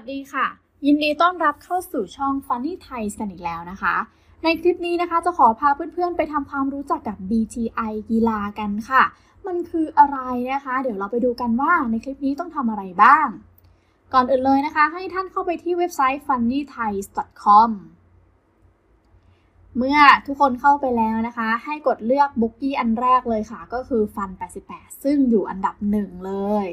วัสดีค่ะ ยินดีต้อนรับเข้าสู่ช่อง Funny Thai กันอีกแล้วนะคะ ในคลิปนี้นะคะจะขอพาเพื่อนๆ ไปทำความรู้จักกับ BTI กีฬากันค่ะ มันคืออะไรนะคะ เดี๋ยวเราไปดูกันว่าในคลิปนี้ต้องทำอะไรบ้าง ก่อนอื่นเลยนะคะ ให้ท่านเข้าไปที่เว็บไซต์ funnythai.com เมื่อทุกคนเข้าไปแล้วนะคะ ให้กดเลือกบุ๊กี้อันแรกเลยค่ะ ก็คือ Fun 88 ซึ่งอยู่อันดับหนึ่งเลย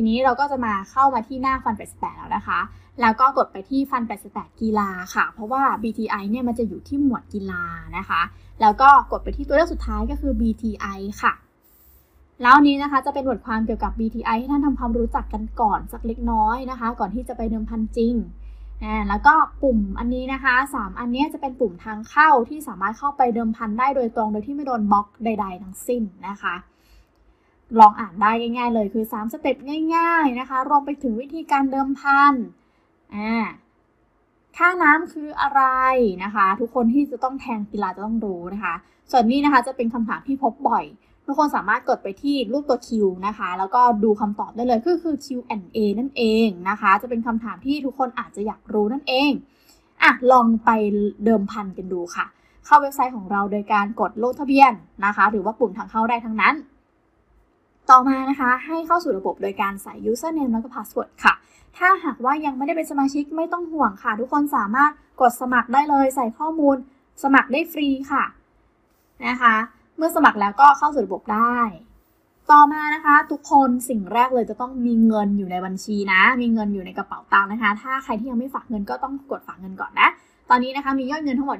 ทีนี้เราก็จะมาเข้ามาที่หน้าฟัน88แล้วนะคะ แล้วก็กดไปที่ฟัน88กีฬาค่ะ เพราะว่า BTI เนี่ยมันจะอยู่ที่หมวดกีฬานะคะ แล้วก็กดไปที่ตัวเลือกสุดท้ายก็คือ BTI ค่ะ แล้วนี้นะคะจะเป็นบทความเกี่ยวกับ BTI ให้ท่านทำความรู้จักกันก่อนสักเล็กน้อยนะคะ ก่อนที่จะไปเดิมพันจริงแล้วก็ปุ่มอันนี้นะคะ 3 อันนี้จะเป็นปุ่มทางเข้าที่สามารถเข้าไปเดิมพันได้โดยตรงโดยที่ไม่โดนบล็อกใด ๆ ทั้งสิ้นนะคะ ลองอ่านได้ง่ายๆเลยคือ 3 สเต็ปง่ายๆนะคะรวมไปถึงวิธีการเดิมพันอ่าค่าน้ำคืออะไรนะคะ ทุกคนที่จะต้องแทงกีฬาจะต้องรู้นะคะ ส่วนนี้นะคะจะเป็นคำถามที่พบบ่อย ทุกคนสามารถกดไปที่รูปตัว Q นะคะ แล้วก็ดูคำตอบได้เลยก็คือ Q&A นั่นเองนะคะ จะเป็นคำถามที่ทุกคนอาจจะอยากรู้นั่นเองอะลองไปเดิมพันกันดูค่ะ เข้าเว็บไซต์ของเราโดยการกดลงทะเบียนนะคะ หรือว่าปุ่มทางเข้าได้ทั้งนั้น ต่อมานะคะให้เข้าสู่ระบบโดยการใส่ username แล้วก็ password ค่ะ ถ้าหากว่ายังไม่ได้เป็นสมาชิกไม่ต้องห่วงค่ะ ทุกคนสามารถกดสมัครได้เลย ใส่ข้อมูล สมัครได้ฟรีค่ะนะคะ เมื่อสมัครแล้วก็เข้าสู่ระบบได้ ต่อมานะคะ ทุกคนสิ่งแรกเลยจะต้องมีเงินอยู่ในบัญชีนะ มีเงินอยู่ในกระเป๋าตังค์นะคะ ถ้าใครที่ยังไม่ฝากเงินก็ต้องกดฝากเงินก่อนนะ ตอนนี้นะคะมียอดเงินทั้งหมด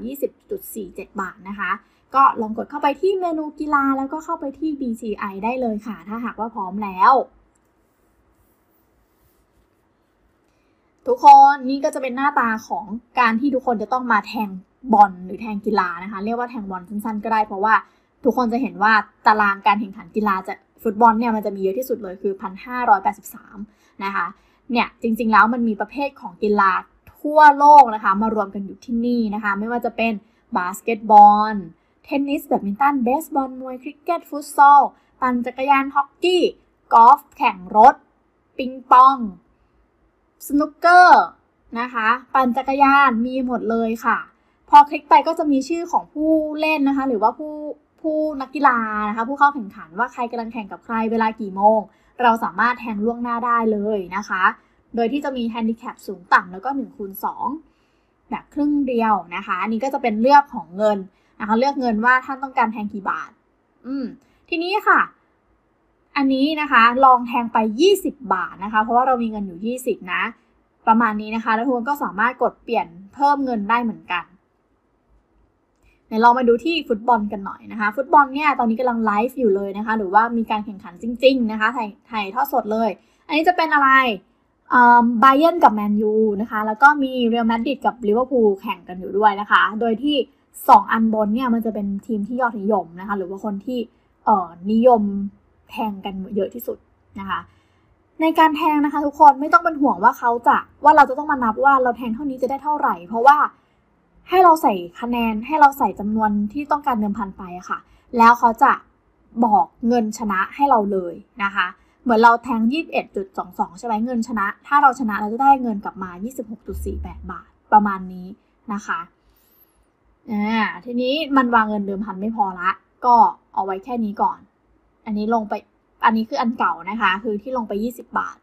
20.47 บาทนะคะ ก็ลองกดเข้าไปที่เมนูกีฬาแล้วก็เข้าไปที่ BCI ได้เลยค่ะ ถ้าหากว่าพร้อมแล้ว ทุกคนนี่ก็จะเป็นหน้าตาของการที่ทุกคนจะต้องมาแทงบอลหรือแทงกีฬานะคะ เรียกว่าแทงบอลสั้นๆก็ได้เพราะว่าทุกคนจะเห็นว่าตารางการแข่งขันกีฬาจะฟุตบอลเนี่ยมันจะมีเยอะที่สุดเลยคือ 1,583 นะคะ เนี่ยจริงๆแล้วมันมีประเภทของกีฬาทั่วโลกนะคะ มารวมกันอยู่ที่นี่นะคะ ไม่ว่าจะเป็นบาสเกตบอล เทนนิสแบดมินตันเบสบอลมวยคริกเก็ตฟุตซอลปั่นจักรยานฮอกกี้กอล์ฟแข่งรถ ปิงปอง สนุกเกอร์นะคะ ปั่นจักรยานมีหมดเลยค่ะ พอคลิกไปก็จะมีชื่อของผู้เล่นนะคะ หรือว่าผู้ผู้นักกีฬานะคะ ผู้เข้าแข่งขันว่าใครกำลังแข่งกับใครเวลากี่โมง เราสามารถแทงล่วงหน้าได้เลยนะคะ โดยที่จะมีแฮนดิแคปสูงต่ำแล้วก็1คูณ2แบบครึ่งเดียวนะคะอันนี้ก็จะเป็นเลือกของเงิน นะคะเลือกเงินว่าท่านต้องการแทงกี่บาท อืม ทีนี้ค่ะ อันนี้นะคะ ลองแทงไป 20 บาทนะคะ เพราะว่าเรามีเงินอยู่ 20 นะ ประมาณนี้นะคะ แล้วทุกคนก็สามารถกดเปลี่ยนเพิ่มเงินได้เหมือนกันเดี๋ยวเรามาดูที่ฟุตบอลกันหน่อยนะคะ ฟุตบอลเนี่ยตอนนี้กำลังไลฟ์อยู่เลยนะคะ หรือว่ามีการแข่งขันจริง ๆ นะคะถ่ายถ่ายทอดสดเลย อันนี้จะเป็นอะไรบาเยนกับแมนยูนะคะ แล้วก็มีเรอัลมาดริดกับลิเวอร์พูลแข่งกันอยู่ด้วยนะคะ โดยที่ สองอันบนเนี่ยมันจะเป็นทีมที่ยอดนิยมนะคะ หรือว่าคนที่เอ่อนิยมแทงกันเยอะที่สุดนะคะในการแทงนะคะทุกคนไม่ต้องเป็นห่วงว่าเขาจะว่าเราจะต้องมานับว่าเราแทงเท่านี้จะได้เท่าไหร่ เพราะว่าให้เราใส่คะแนนให้เราใส่จำนวนที่ต้องการเดิมพันไปอะค่ะ แล้วเขาจะบอกเงินชนะให้เราเลยนะคะ เหมือนเราแทง 21.22 ใช่ไหมเงินชนะ ถ้าเราชนะเราจะได้เงินกลับมา 26.48 บาทประมาณนี้นะคะ อ่าทีนี้มันวางเงินเดิมพันไม่พอละ ก็เอาไว้แค่นี้ก่อน อันนี้ลงไปอันนี้คืออันเก่านะคะ คือที่ลงไป 20 บาท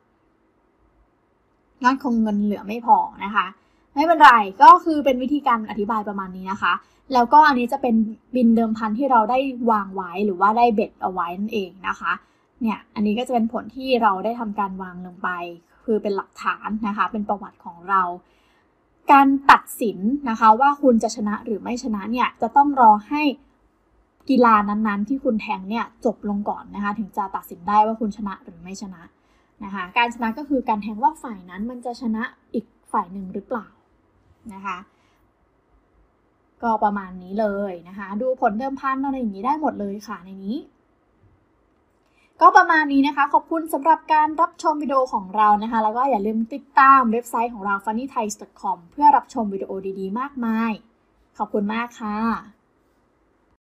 งั้นคงเงินเหลือไม่พอนะคะ ไม่เป็นไรก็คือเป็นวิธีการอธิบายประมาณนี้นะคะ แล้วก็อันนี้จะเป็นบินเดิมพันที่เราได้วางไว้หรือว่าได้เบ็ดเอาไว้นั่นเองนะคะเนี่ยอันนี้ก็จะเป็นผลที่เราได้ทำการวางลงไป คือเป็นหลักฐานนะคะ เป็นประวัติของเรา การตัดสินนะคะว่าคุณจะชนะหรือไม่ชนะเนี่ยจะต้องรอให้กีฬานั้นๆ ที่คุณแทงเนี่ยจบลงก่อนนะคะถึงจะตัดสินได้ว่าคุณชนะหรือไม่ชนะนะคะการชนะก็คือการแทงว่าฝ่ายนั้นมันจะชนะอีกฝ่ายหนึ่งหรือเปล่านะคะก็ประมาณนี้เลยนะคะ ดูผลเดิมพันอะไรอย่างนี้ได้หมดเลยค่ะในนี้ ก็ประมาณนี้นะคะ ขอบคุณสำหรับการรับชมวิดีโอของเรานะคะ แล้วก็อย่าลืมติดตามเว็บไซต์ของเรา funnythai.com เพื่อรับชมวิดีโอดีๆ มากมาย ขอบคุณมากค่ะ